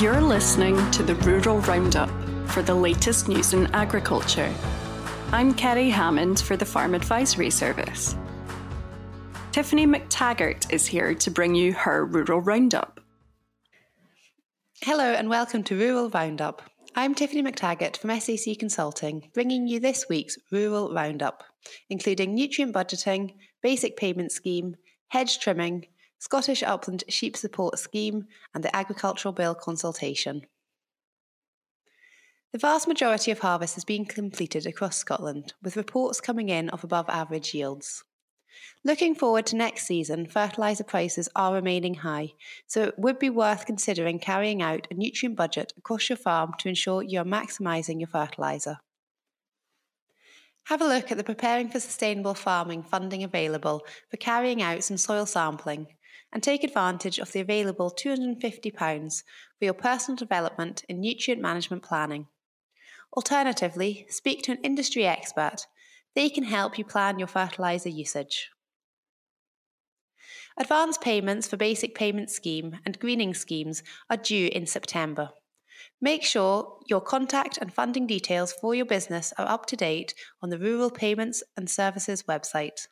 You're listening to the Rural Roundup for the latest news in agriculture. I'm Kerry Hammond for the Farm Advisory Service. Tiffany McTaggart is here to bring you her Rural Roundup. Hello and welcome to Rural Roundup. I'm Tiffany McTaggart from SAC Consulting, bringing you this week's Rural Roundup, including nutrient budgeting, basic payment scheme, hedge trimming, Scottish Upland Sheep Support Scheme, and the Agricultural Bill consultation. The vast majority of harvest has been completed across Scotland, with reports coming in of above average yields. Looking forward to next season, fertiliser prices are remaining high, so it would be worth considering carrying out a nutrient budget across your farm to ensure you are maximising your fertiliser. Have a look at the Preparing for Sustainable Farming funding available for carrying out some soil sampling and take advantage of the available £250 for your personal development in nutrient management planning. Alternatively, speak to an industry expert. They can help you plan your fertiliser usage. Advance payments for Basic Payment Scheme and Greening schemes are due in September. Make sure your contact and funding details for your business are up to date on the Rural Payments and Services website.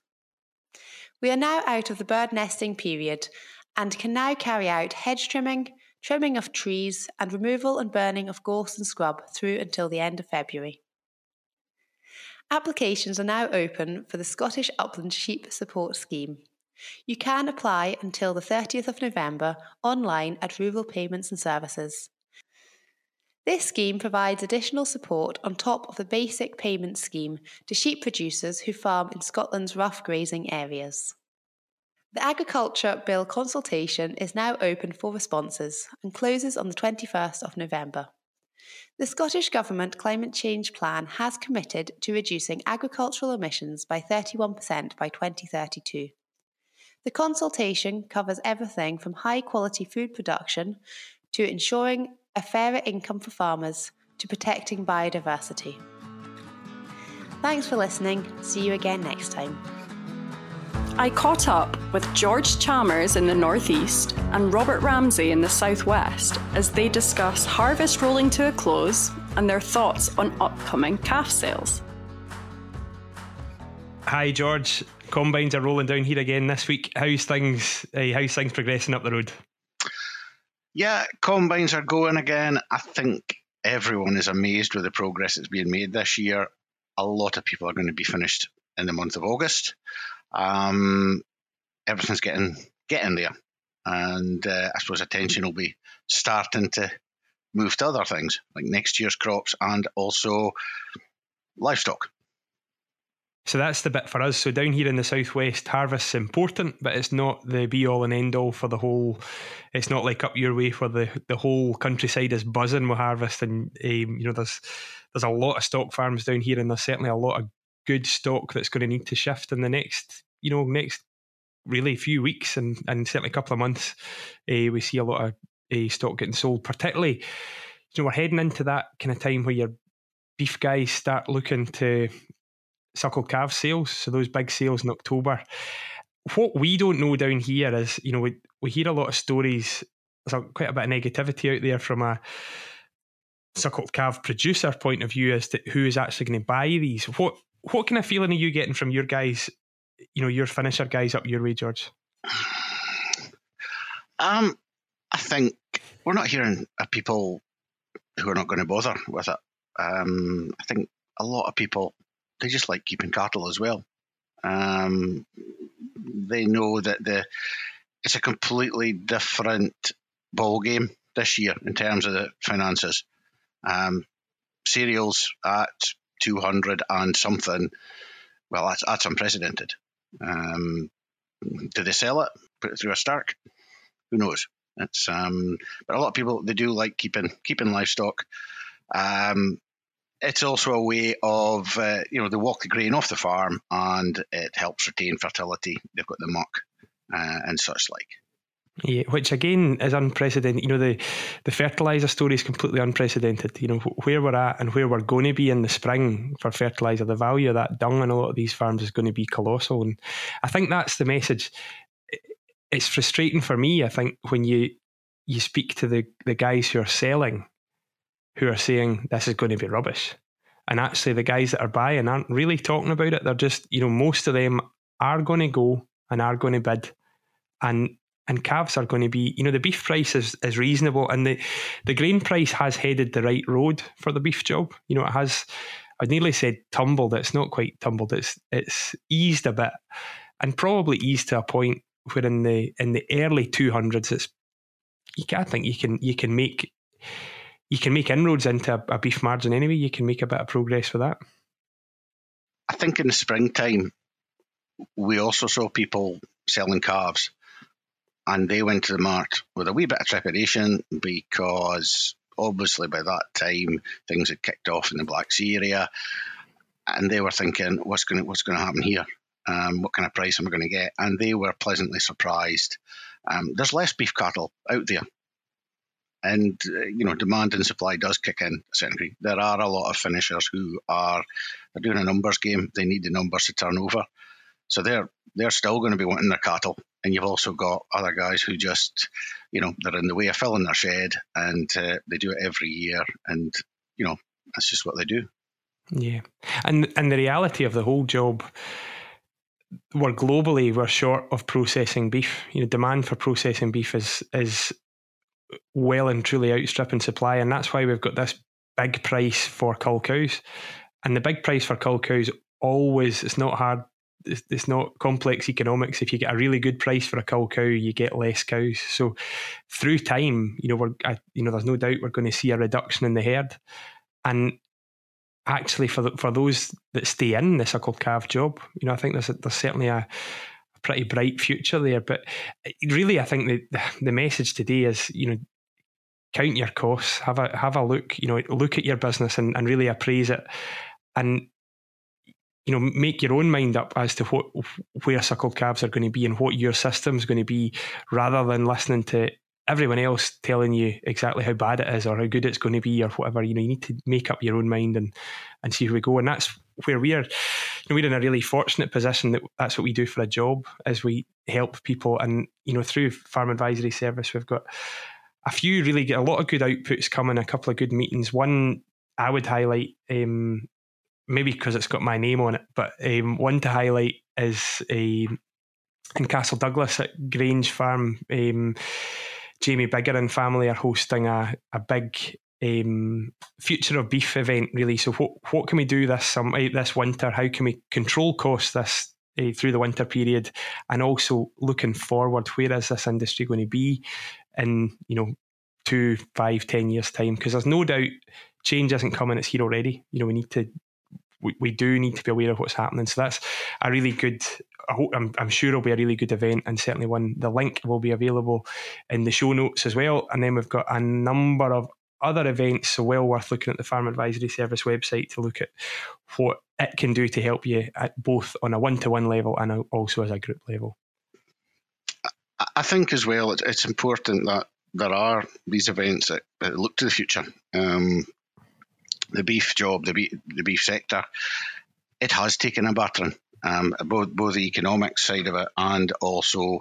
We are now out of the bird nesting period and can now carry out hedge trimming, trimming of trees, and removal and burning of gorse and scrub through until the end of February. Applications are now open for the Scottish Upland Sheep Support Scheme. You can apply until the 30th of November online at Rural Payments and Services. This scheme provides additional support on top of the basic payment scheme to sheep producers who farm in Scotland's rough grazing areas. The Agriculture Bill consultation is now open for responses and closes on the 21st of November. The Scottish Government Climate Change Plan has committed to reducing agricultural emissions by 31% by 2032. The consultation covers everything from high quality food production to ensuring a fairer income for farmers to protecting biodiversity. Thanks for listening. See you again next time. I caught up with George Chalmers in the northeast and Robert Ramsay in the southwest as they discuss harvest rolling to a close and their thoughts on upcoming calf sales. Hi, George. Combines are rolling down here again this week. How's things? Uh, how's things progressing up the road? Yeah, combines are going again. I think everyone is amazed with the progress that's being made this year. A lot of people are going to be finished in the month of August. Um, everything's getting getting there, and uh, I suppose attention will be starting to move to other things like next year's crops and also livestock. So that's the bit for us. So down here in the southwest, harvest's important, but it's not the be all and end all for the whole. It's not like up your way where the the whole countryside is buzzing with harvest, and um, you know there's there's a lot of stock farms down here, and there's certainly a lot of good stock that's going to need to shift in the next you know next really few weeks and and certainly a couple of months. Uh, we see a lot of uh, stock getting sold, particularly. You know, we're heading into that kind of time where your beef guys start looking to suckled calf sales, so those big sales in October. What we don't know down here is, you know, we, we hear a lot of stories. There's a, quite a bit of negativity out there from a suckled calf producer point of view as to who is actually going to buy these. What what kind of feeling are you getting from your guys, you know, your finisher guys up your way, George? Um, I think we're not hearing people who are not going to bother with it. Um, I think a lot of people they just like keeping cattle as well. Um, they know that the it's a completely different ball game this year in terms of the finances. Um, cereals at two hundred and something. Well, that's that's unprecedented. Um, do they sell it? Put it through a Stark? Who knows? It's um, but a lot of people they do like keeping keeping livestock. Um, it's also a way of uh, you know they walk the grain off the farm and it helps retain fertility. They've got the muck uh, and such like. Yeah, which again is unprecedented. You know, the the fertilizer story is completely unprecedented. You know, where we're at and where we're going to be in the spring for fertilizer, the value of that dung on a lot of these farms is going to be colossal. And I think that's the message. It's frustrating for me. I think when you you speak to the, the guys who are selling who are saying this is going to be rubbish. And actually, the guys that are buying aren't really talking about it. They're just, you know, most of them are going to go and are going to bid. And and calves are going to be, you know, the beef price is, is reasonable and the, the grain price has headed the right road for the beef job. You know, it has, I'd nearly said tumbled. It's not quite tumbled. It's it's eased a bit and probably eased to a point where in the in the early two hundreds, it's you can, I think you can you can make you can make inroads into a, a beef margin anyway. You can make a bit of progress with that. I think in the springtime, we also saw people selling calves, and they went to the mart with a wee bit of trepidation because obviously by that time things had kicked off in the Black Sea area, and they were thinking, "What's going to what's going to happen here? Um, what kind of price am I going to get?" And they were pleasantly surprised. Um, there's less beef cattle out there and uh, you know demand and supply does kick in a certain degree. There are a lot of finishers who are they're doing a numbers game. They need the numbers to turn over, so they're they're still going to be wanting their cattle. And you've also got other guys who just you know they're in the way of filling their shed, and uh, they do it every year, and you know that's just what they do. Yeah, and and the reality of the whole job we're globally we're short of processing beef. You know, demand for processing beef is is well and truly outstripping supply, and that's why we've got this big price for cull cows. And the big price for cull cows always it's not hard. It's, it's not complex economics. If you get a really good price for a cull cow, you get less cows. So through time, you know, we're I, you know, there's no doubt we're going to see a reduction in the herd, and actually for the, for those that stay in the suckled calf job, you know, I think there's a, there's certainly a pretty bright future there. But uh, really, I think the the message today is you know count your costs, have a have a look, you know, look at your business and, and really appraise it, and you know make your own mind up as to what where suckled calves are going to be and what your system's going to be, rather than listening to everyone else telling you exactly how bad it is or how good it's going to be or whatever. You know, you need to make up your own mind and and see where we go. And that's where we're, you know, we're in a really fortunate position that that's what we do for a job as we help people. And you know, through Farm Advisory Service, we've got a few really get a lot of good outputs coming, a couple of good meetings. One I would highlight, um, maybe because it's got my name on it, but um, one to highlight is a in Castle Douglas at Grange Farm. Um, Jamie Bigger and family are hosting a, a big um, future of beef event really. So what what can we do this um, this winter? How can we control costs this uh, through the winter period, and also looking forward, where is this industry going to be in you know two, five, ten years time? Because there's no doubt change isn't coming; it's here already. You know, we need to we, we do need to be aware of what's happening. So that's a really good. I hope, I'm, I'm sure it'll be a really good event, and certainly one. The link will be available in the show notes as well. And then we've got a number of other events, so well worth looking at the Farm Advisory Service website to look at what it can do to help you at both on a one-to-one level and also as a group level. I think as well, it's important that there are these events that, look to the future. Um, the beef job, the beef, the beef sector, it has taken a battering, um, both both the economic side of it and also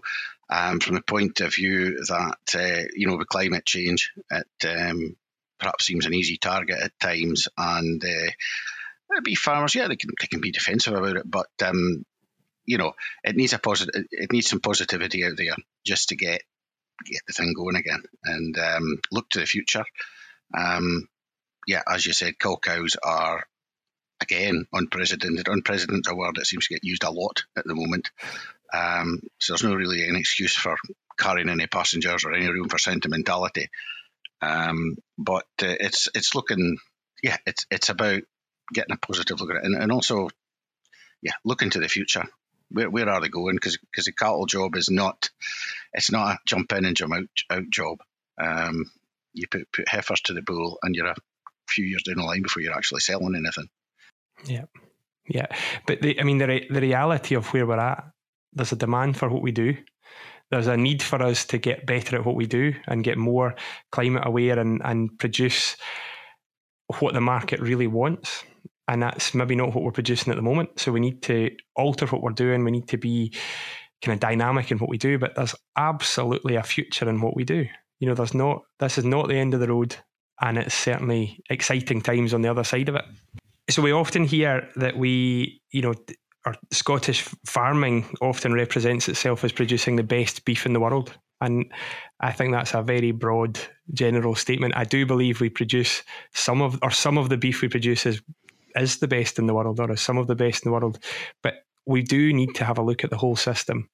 um, from the point of view that uh, you know with climate change, it um, perhaps seems an easy target at times, and uh, beef farmers, yeah, they can they can be defensive about it, but um, you know it needs a positive, it needs some positivity out there just to get get the thing going again and um, look to the future. Um, yeah, as you said, cull cows are again unprecedented. Unprecedented a word that seems to get used a lot at the moment. Um, so there's no really an excuse for carrying any passengers or any room for sentimentality. Um, but uh, it's it's looking, yeah, it's it's about getting a positive look at it, and, and also, yeah, looking to the future. Where, where are they going? Because the cattle job is not, it's not a jump in and jump out out job. Um, you put put heifers to the bull, and you're a few years down the line before you're actually selling anything. Yeah, yeah. But the, I mean, the the reality of where we're at, there's a demand for what we do. There's a need for us to get better at what we do and get more climate aware and, and produce what the market really wants. And that's maybe not what we're producing at the moment. So we need to alter what we're doing. We need to be kind of dynamic in what we do. But there's absolutely a future in what we do You know, there's not. This is not the end of the road, and it's certainly exciting times on the other side of it. So we often hear that we, you know, our Scottish farming often represents itself as producing the best beef in the world. And I think that's a very broad general statement. I do believe we produce some of or some of the beef we produce is is the best in the world or is some of the best in the world. But we do need to have a look at the whole system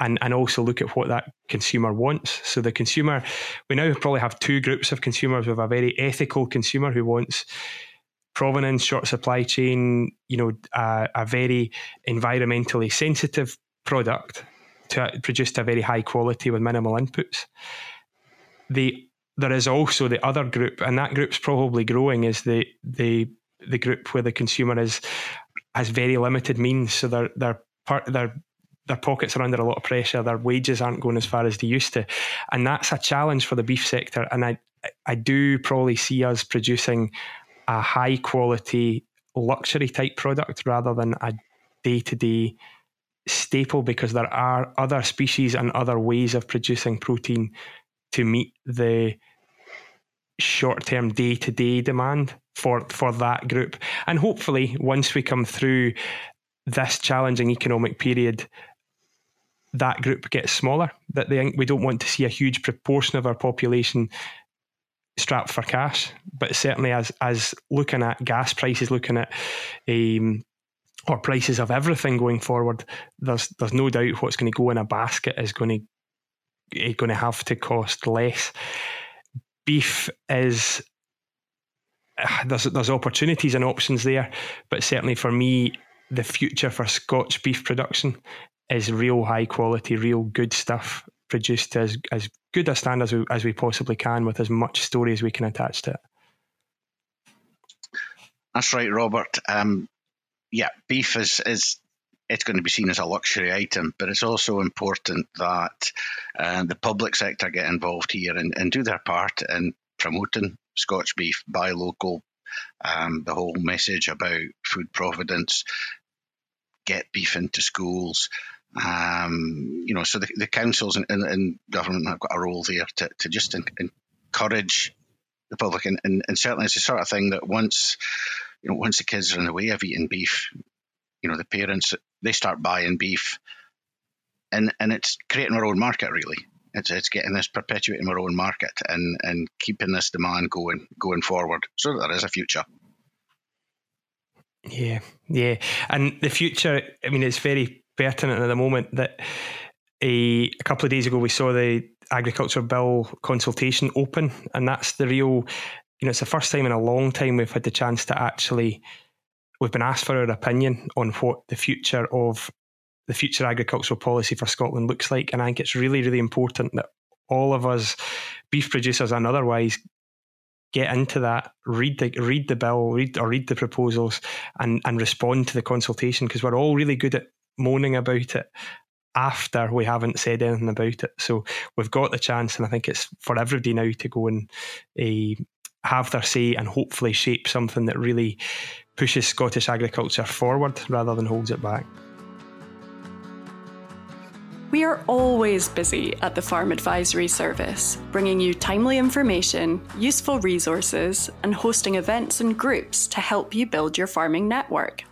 and, and also look at what that consumer wants. So the consumer, we now probably have two groups of consumers. We have a very ethical consumer who wants provenance, short supply chain, you know, a, a very environmentally sensitive product to produce a very high quality with minimal inputs. The there is also the other group, and that group's probably growing. Is the the the group where the consumer is has very limited means, so their their part their their pockets are under a lot of pressure. Their wages aren't going as far as they used to, and that's a challenge for the beef sector. And I I do probably see us producing a high quality luxury type product rather than a day to day staple because there are other species and other ways of producing protein to meet the short term day to day demand for for that group. And hopefully once we come through this challenging economic period, that group gets smaller. That they, we don't want to see a huge proportion of our population strapped for cash. But certainly, as as looking at gas prices, looking at um, or prices of everything going forward, there's there's no doubt what's going to go in a basket is going to going to have to cost less. Beef is there's there's opportunities and options there, but certainly for me, the future for Scotch beef production is real high quality, real good stuff produced as as good a stand as we, as we possibly can with as much story as we can attach to it. That's right, Robert. Um, yeah, beef is is it's going to be seen as a luxury item, but it's also important that uh, the public sector get involved here and, and do their part in promoting Scotch beef, buy local, um, the whole message about food providence, get beef into schools. Um, you know, so the, the councils and, and, and, government have got a role there to, to just in, encourage the public, and, and, and, certainly it's the sort of thing that once you know once the kids are in the way of eating beef, you know the parents they start buying beef, and and it's creating our own market really. It's, it's getting this perpetuating our own market and, and keeping this demand going going forward so that there is a future. Yeah, yeah. And the future, I mean, it's very pertinent at the moment that a, a couple of days ago we saw the agriculture bill consultation open, and that's the real. You know, it's the first time in a long time we've had the chance to actually. We've been asked for our opinion on what the future of the future agricultural policy for Scotland looks like, and I think it's really, really important that all of us, beef producers and otherwise, get into that, read the read the bill, read or read the proposals, and and respond to the consultation because we're all really good at moaning about it after we haven't said anything about it. So we've got the chance, and I think it's for everybody now to go and uh, have their say and hopefully shape something that really pushes Scottish agriculture forward rather than holds it back. We are always busy at the Farm Advisory Service, bringing you timely information, useful resources, and hosting events and groups to help you build your farming network.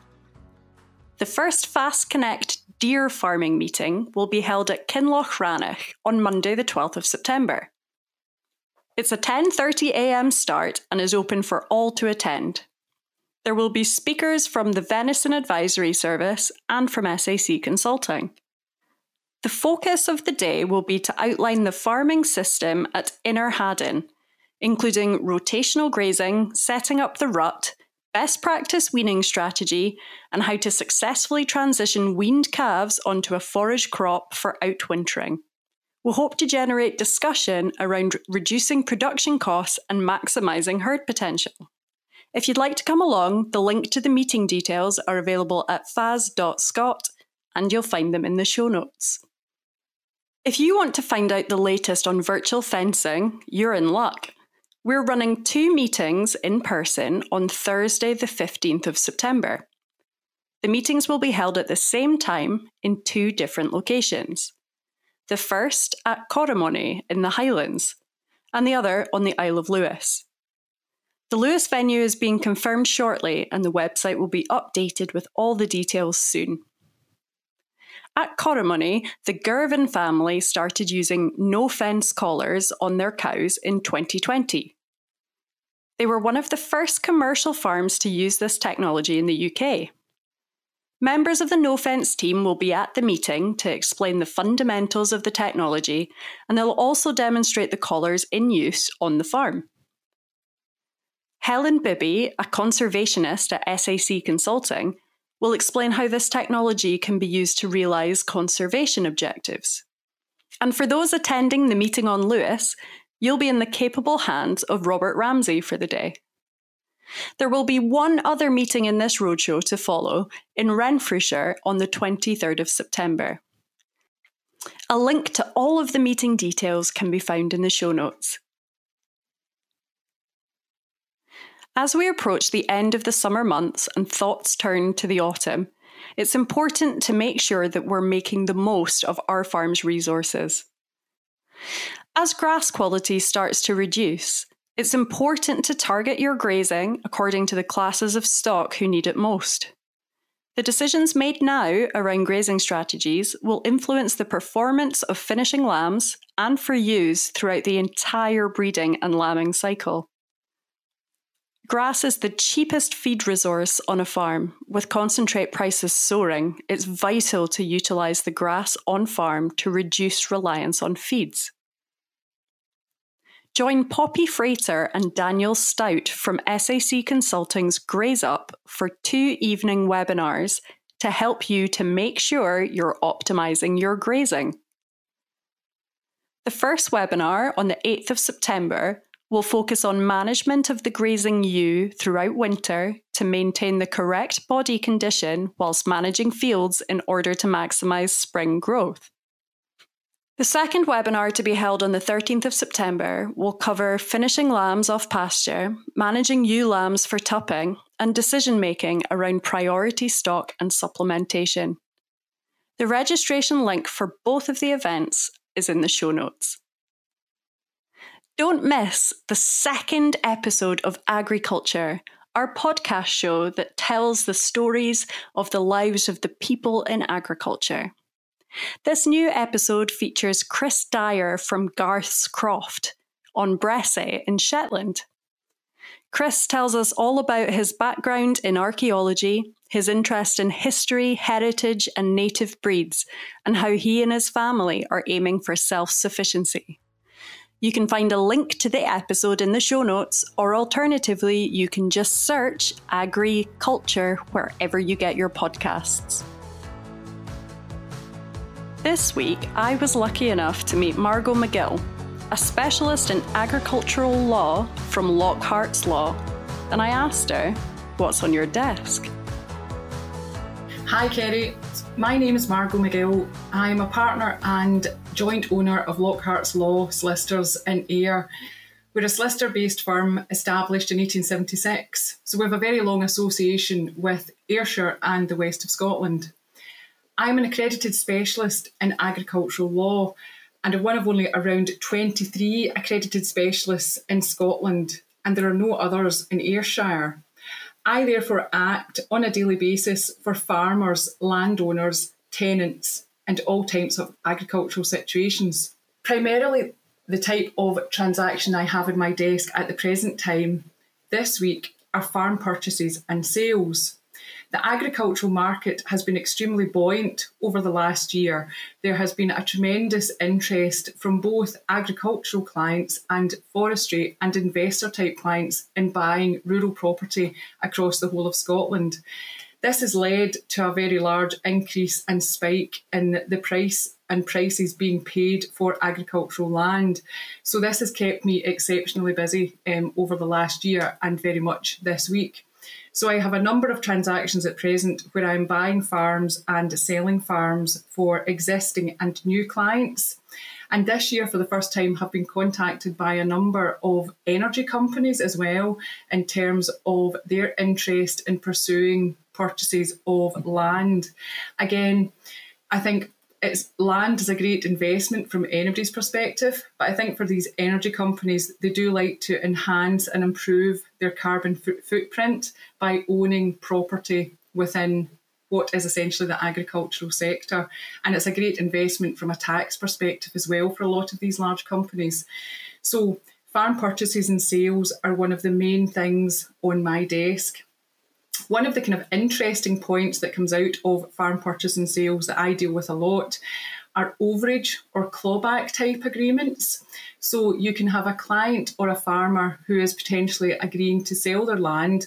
The first FAS Connect deer farming meeting will be held at Kinloch Rannoch on Monday the 12th of September. It's a 10:30 a.m. start and is open for all to attend. There will be speakers from the Venison Advisory Service and from SAC Consulting. The focus of the day will be to outline the farming system at Innerhadden, including rotational grazing, setting up the rut, best practice weaning strategy, and how to successfully transition weaned calves onto a forage crop for outwintering. We'll hope to generate discussion around reducing production costs and maximising herd potential. If you'd like to come along, the link to the meeting details are available at fas.scot and you'll find them in the show notes. If you want to find out the latest on virtual fencing, you're in luck. We're running two meetings in person on Thursday, the 15th of September. The meetings will be held at the same time in two different locations. The first at Corrimony in the Highlands, and the other on the Isle of Lewis. The Lewis venue is being confirmed shortly, and the website will be updated with all the details soon. At Corrimony, the Girvan family started using Nofence collars on their cows in 2020. They were one of the first commercial farms to use this technology in the UK. Members of the Nofence team will be at the meeting to explain the fundamentals of the technology, and they'll also demonstrate the collars in use on the farm. Helen Bibby, a conservationist at SAC Consulting, will explain how this technology can be used to realise conservation objectives. And for those attending the meeting on Lewis, you'll be in the capable hands of Robert Ramsay for the day. There will be one other meeting in this roadshow to follow in Renfrewshire on the 23rd of September. A link to all of the meeting details can be found in the show notes. As we approach the end of the summer months and thoughts turn to the autumn, it's important to make sure that we're making the most of our farm's resources. As grass quality starts to reduce, it's important to target your grazing according to the classes of stock who need it most. The decisions made now around grazing strategies will influence the performance of finishing lambs and for ewes throughout the entire breeding and lambing cycle. Grass is the cheapest feed resource on a farm. With concentrate prices soaring, it's vital to utilise the grass on farm to reduce reliance on feeds. Join Poppy Frater and Daniel Stout from SAC Consulting's Graze Up for two evening webinars to help you to make sure you're optimizing your grazing. The first webinar on the 8th of September will focus on management of the grazing ewe throughout winter to maintain the correct body condition whilst managing fields in order to maximise spring growth. The second webinar to be held on the 13th of September will cover finishing lambs off pasture, managing ewe lambs for tupping, and decision making around priority stock and supplementation. The registration link for both of the events is in the show notes. Don't miss the second episode of Agri Culture, our podcast show that tells the stories of the lives of the people in agriculture. This new episode features Chris Dyer from Garth's Croft on Bressay in Shetland. Chris tells us all about his background in archaeology, his interest in history, heritage, and native breeds, and how he and his family are aiming for self sufficiency. You can find a link to the episode in the show notes, or alternatively, you can just search Agri Culture wherever you get your podcasts. This week, I was lucky enough to meet Margo McGill, a specialist in agricultural law from Lockhart's Law, and I asked her, What's on your desk? Hi, Kerry. My name is Margo McGill. I am a partner and joint owner of Lockhart's Law Solicitors in Ayr. We're a solicitor based firm established in 1876, so we have a very long association with Ayrshire and the west of Scotland. I'm an accredited specialist in agricultural law and I'm one of only around 23 accredited specialists in Scotland, and there are no others in Ayrshire. I therefore act on a daily basis for farmers, landowners, tenants, and all types of agricultural situations. Primarily, the type of transaction I have in my desk at the present time this week are farm purchases and sales. The agricultural market has been extremely buoyant over the last year. There has been a tremendous interest from both agricultural clients and forestry and investor type clients in buying rural property across the whole of Scotland. This has led to a very large increase and spike in the price and prices being paid for agricultural land. So, this has kept me exceptionally busy um, over the last year and very much this week. So I have a number of transactions at present where I'm buying farms and selling farms for existing and new clients. And this year, for the first time, have been contacted by a number of energy companies as well in terms of their interest in pursuing purchases of land. Again, I think it's land is a great investment from anybody's perspective, but I think for these energy companies, they do like to enhance and improve their carbon footprint by owning property within what is essentially the agricultural sector. And it's a great investment from a tax perspective as well for a lot of these large companies. So, farm purchases and sales are one of the main things on my desk. One of the kind of interesting points that comes out of farm purchase and sales that I deal with a lot are overage or clawback type agreements. So you can have a client or a farmer who is potentially agreeing to sell their land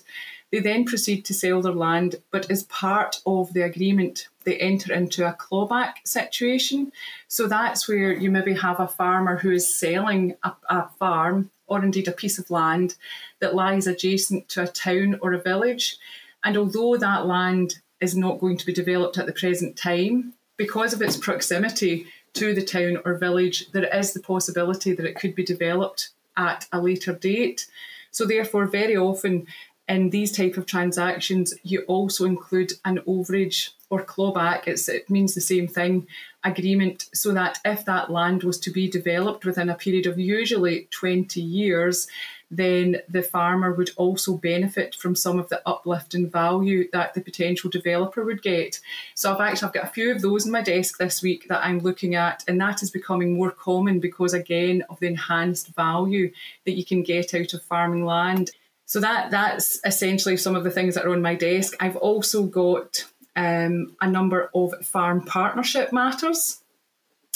they then proceed to sell their land, but as part of the agreement, they enter into a clawback situation. So that's where you maybe have a farmer who is selling a, a farm or indeed a piece of land that lies adjacent to a town or a village. And although that land is not going to be developed at the present time, because of its proximity to the town or village, there is the possibility that it could be developed at a later date. So, therefore, very often in these type of transactions, you also include an overage or clawback. It's, it means the same thing agreement, so that if that land was to be developed within a period of usually 20 years, then the farmer would also benefit from some of the uplift in value that the potential developer would get. So I've actually I've got a few of those in my desk this week that I'm looking at, and that is becoming more common because again of the enhanced value that you can get out of farming land. So that that's essentially some of the things that are on my desk. I've also got um, a number of farm partnership matters,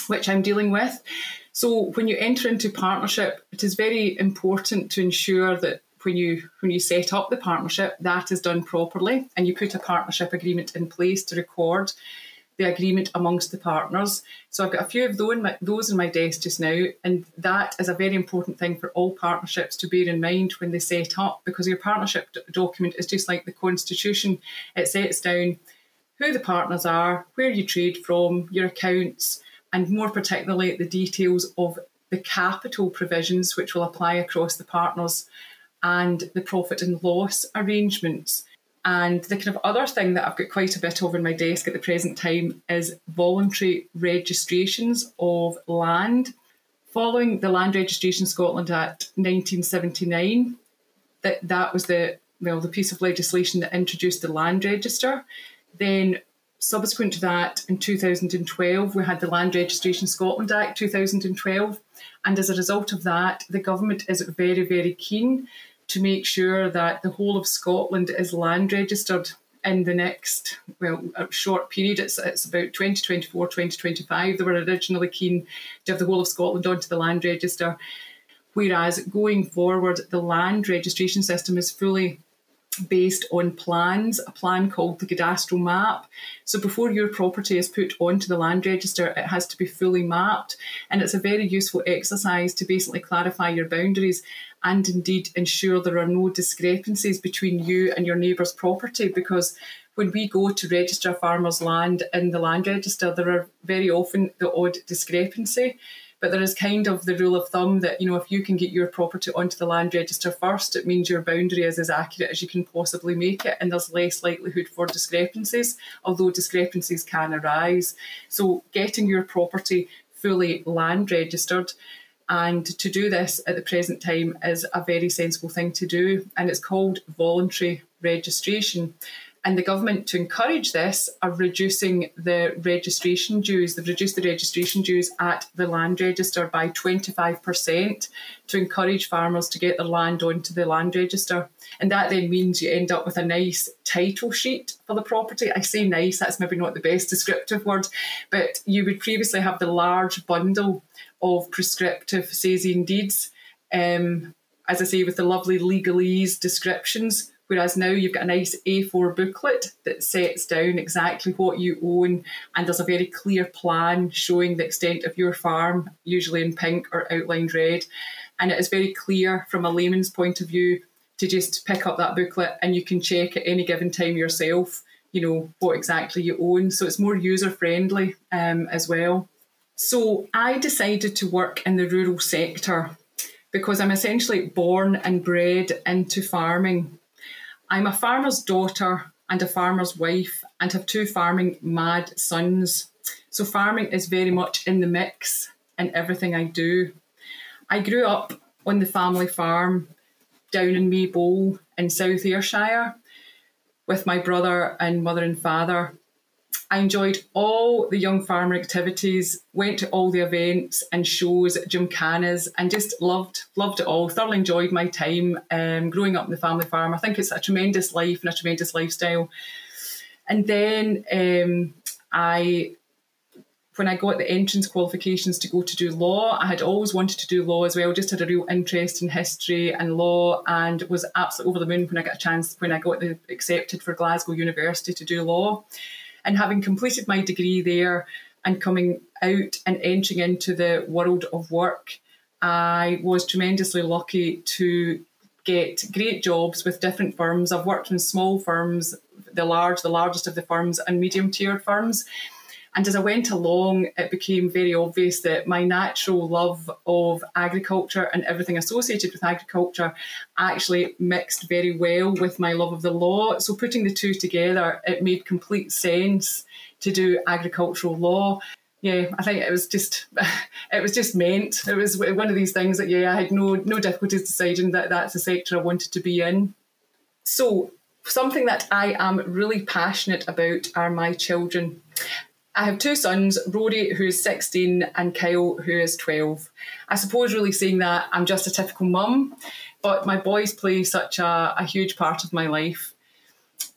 which I'm dealing with. So when you enter into partnership, it is very important to ensure that when you when you set up the partnership, that is done properly, and you put a partnership agreement in place to record the agreement amongst the partners. So I've got a few of those in, my, those in my desk just now, and that is a very important thing for all partnerships to bear in mind when they set up, because your partnership d- document is just like the constitution. It sets down who the partners are, where you trade from, your accounts, and more particularly the details of the capital provisions which will apply across the partners and the profit and loss arrangements. And the kind of other thing that I've got quite a bit of in my desk at the present time is voluntary registrations of land. Following the Land Registration Scotland Act 1979, that, that was the well the piece of legislation that introduced the land register. Then subsequent to that, in 2012, we had the Land Registration Scotland Act 2012. And as a result of that, the government is very, very keen to make sure that the whole of Scotland is land registered in the next, well, short period. It's, it's about 2024, 2025. They were originally keen to have the whole of Scotland onto the land register. Whereas going forward, the land registration system is fully based on plans, a plan called the cadastral map. So before your property is put onto the land register, it has to be fully mapped. And it's a very useful exercise to basically clarify your boundaries and indeed ensure there are no discrepancies between you and your neighbour's property because when we go to register farmer's land in the land register, there are very often the odd discrepancy. But there is kind of the rule of thumb that, you know, if you can get your property onto the land register first, it means your boundary is as accurate as you can possibly make it, and there's less likelihood for discrepancies, although discrepancies can arise. So getting your property fully land registered and to do this at the present time is a very sensible thing to do, and it's called voluntary registration. And the government, to encourage this, are reducing the registration dues. They've reduced the registration dues at the land register by 25% to encourage farmers to get their land onto the land register. And that then means you end up with a nice title sheet for the property. I say nice, that's maybe not the best descriptive word, but you would previously have the large bundle of prescriptive Sasine deeds. Um, as I say, with the lovely legalese descriptions. Whereas now you've got a nice A4 booklet that sets down exactly what you own, and there's a very clear plan showing the extent of your farm, usually in pink or outlined red. And it is very clear from a layman's point of view to just pick up that booklet and you can check at any given time yourself, you know, what exactly you own. So it's more user friendly um, as well. So I decided to work in the rural sector because I'm essentially born and bred into farming. I'm a farmer's daughter and a farmer's wife and have two farming mad sons So farming is very much in the mix in everything I do. I grew up on the family farm down in Maybole in South Ayrshire with my brother and mother and father. I enjoyed all the young farmer activities, went to all the events and shows gymkhanas and just loved loved it all. Thoroughly enjoyed my time um, growing up in the family farm. I think it's a tremendous life and a tremendous lifestyle. And then um, I when I got the entrance qualifications to go to do law, I had always wanted to do law as well, just had a real interest in history and law and was absolutely over the moon when I got a chance, when I got the, accepted for Glasgow University to do law. And having completed my degree there and coming out and entering into the world of work, I was tremendously lucky to get great jobs with different firms. I've worked in small firms, the large, the largest of the firms, and medium tiered firms. And as I went along, it became very obvious that my natural love of agriculture and everything associated with agriculture actually mixed very well with my love of the law. So putting the two together, it made complete sense to do agricultural law yeah, I think it was just it was just meant. It was one of these things that yeah, I had no no difficulties deciding that that's the sector I wanted to be in. So something that I am really passionate about are my children. I have two sons, Rory, who's 16, and Kyle, who is 12. I suppose, really saying that I'm just a typical mum, but my boys play such a, a huge part of my life.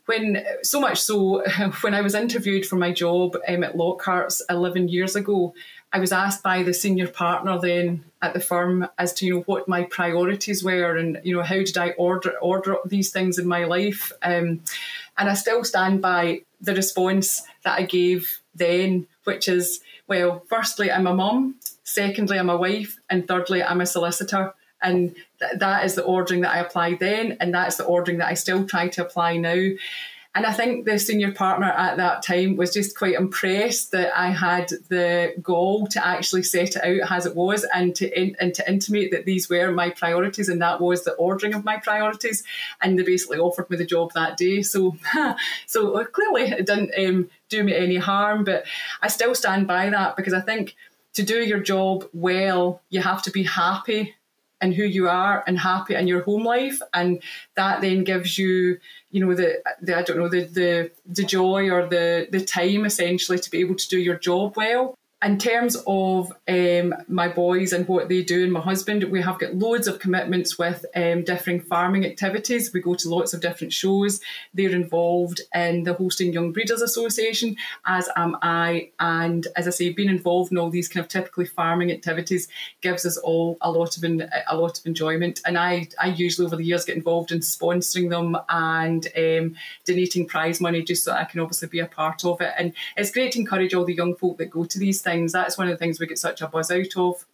When so much so, when I was interviewed for my job um, at Lockhart's 11 years ago, I was asked by the senior partner then at the firm as to you know what my priorities were and you know how did I order order these things in my life, um, and I still stand by the response that I gave then, which is, well, firstly, I'm a mum, secondly, I'm a wife, and thirdly, I'm a solicitor. And th- that is the ordering that I applied then, and that's the ordering that I still try to apply now. And I think the senior partner at that time was just quite impressed that I had the goal to actually set it out as it was and to in, and to intimate that these were my priorities and that was the ordering of my priorities. And they basically offered me the job that day. So, so clearly it didn't um, do me any harm, but I still stand by that because I think to do your job well, you have to be happy in who you are and happy in your home life. And that then gives you you know the, the I don't know the, the the joy or the the time essentially to be able to do your job well in terms of um, my boys and what they do and my husband, we have got loads of commitments with um, differing farming activities. We go to lots of different shows. They're involved in the Holstein Young Breeders Association, as am I. And as I say, being involved in all these kind of typically farming activities gives us all a lot of a lot of enjoyment. And I, I usually over the years get involved in sponsoring them and um, donating prize money just so I can obviously be a part of it. And it's great to encourage all the young folk that go to these things. That's one of the things we get such a buzz out of.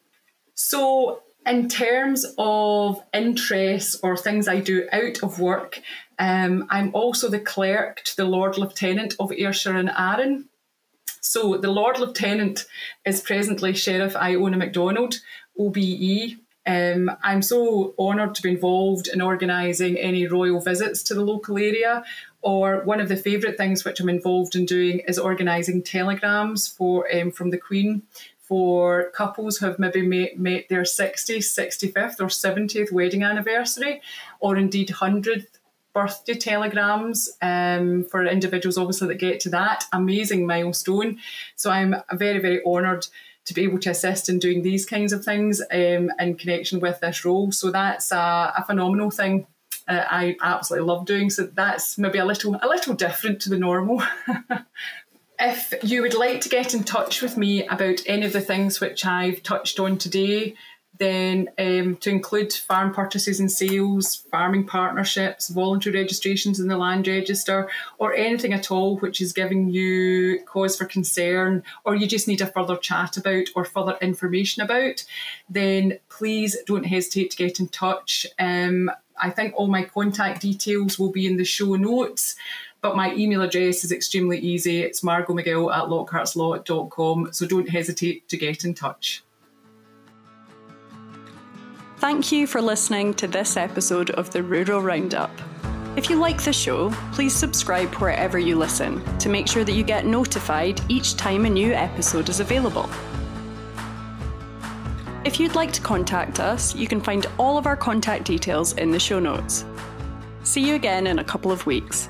So, in terms of interests or things I do out of work, um, I'm also the clerk to the Lord Lieutenant of Ayrshire and Arran. So, the Lord Lieutenant is presently Sheriff Iona MacDonald, OBE. Um, I'm so honoured to be involved in organising any royal visits to the local area or one of the favourite things which I'm involved in doing is organising telegrams for um, from the Queen for couples who have maybe met their 60th, 65th, or 70th wedding anniversary, or indeed 100th birthday telegrams um, for individuals, obviously, that get to that amazing milestone. So I'm very, very honoured to be able to assist in doing these kinds of things um, in connection with this role. So that's a, a phenomenal thing uh, I absolutely love doing. So that's maybe a little a little different to the normal. if you would like to get in touch with me about any of the things which I've touched on today, then um, to include farm purchases and sales, farming partnerships, voluntary registrations in the land register, or anything at all which is giving you cause for concern, or you just need a further chat about or further information about, then please don't hesitate to get in touch. Um, I think all my contact details will be in the show notes. But my email address is extremely easy. It's margomcgill at lockhartslaw.com. So don't hesitate to get in touch. Thank you for listening to this episode of the Rural Roundup. If you like the show, please subscribe wherever you listen to make sure that you get notified each time a new episode is available. If you'd like to contact us, you can find all of our contact details in the show notes. See you again in a couple of weeks.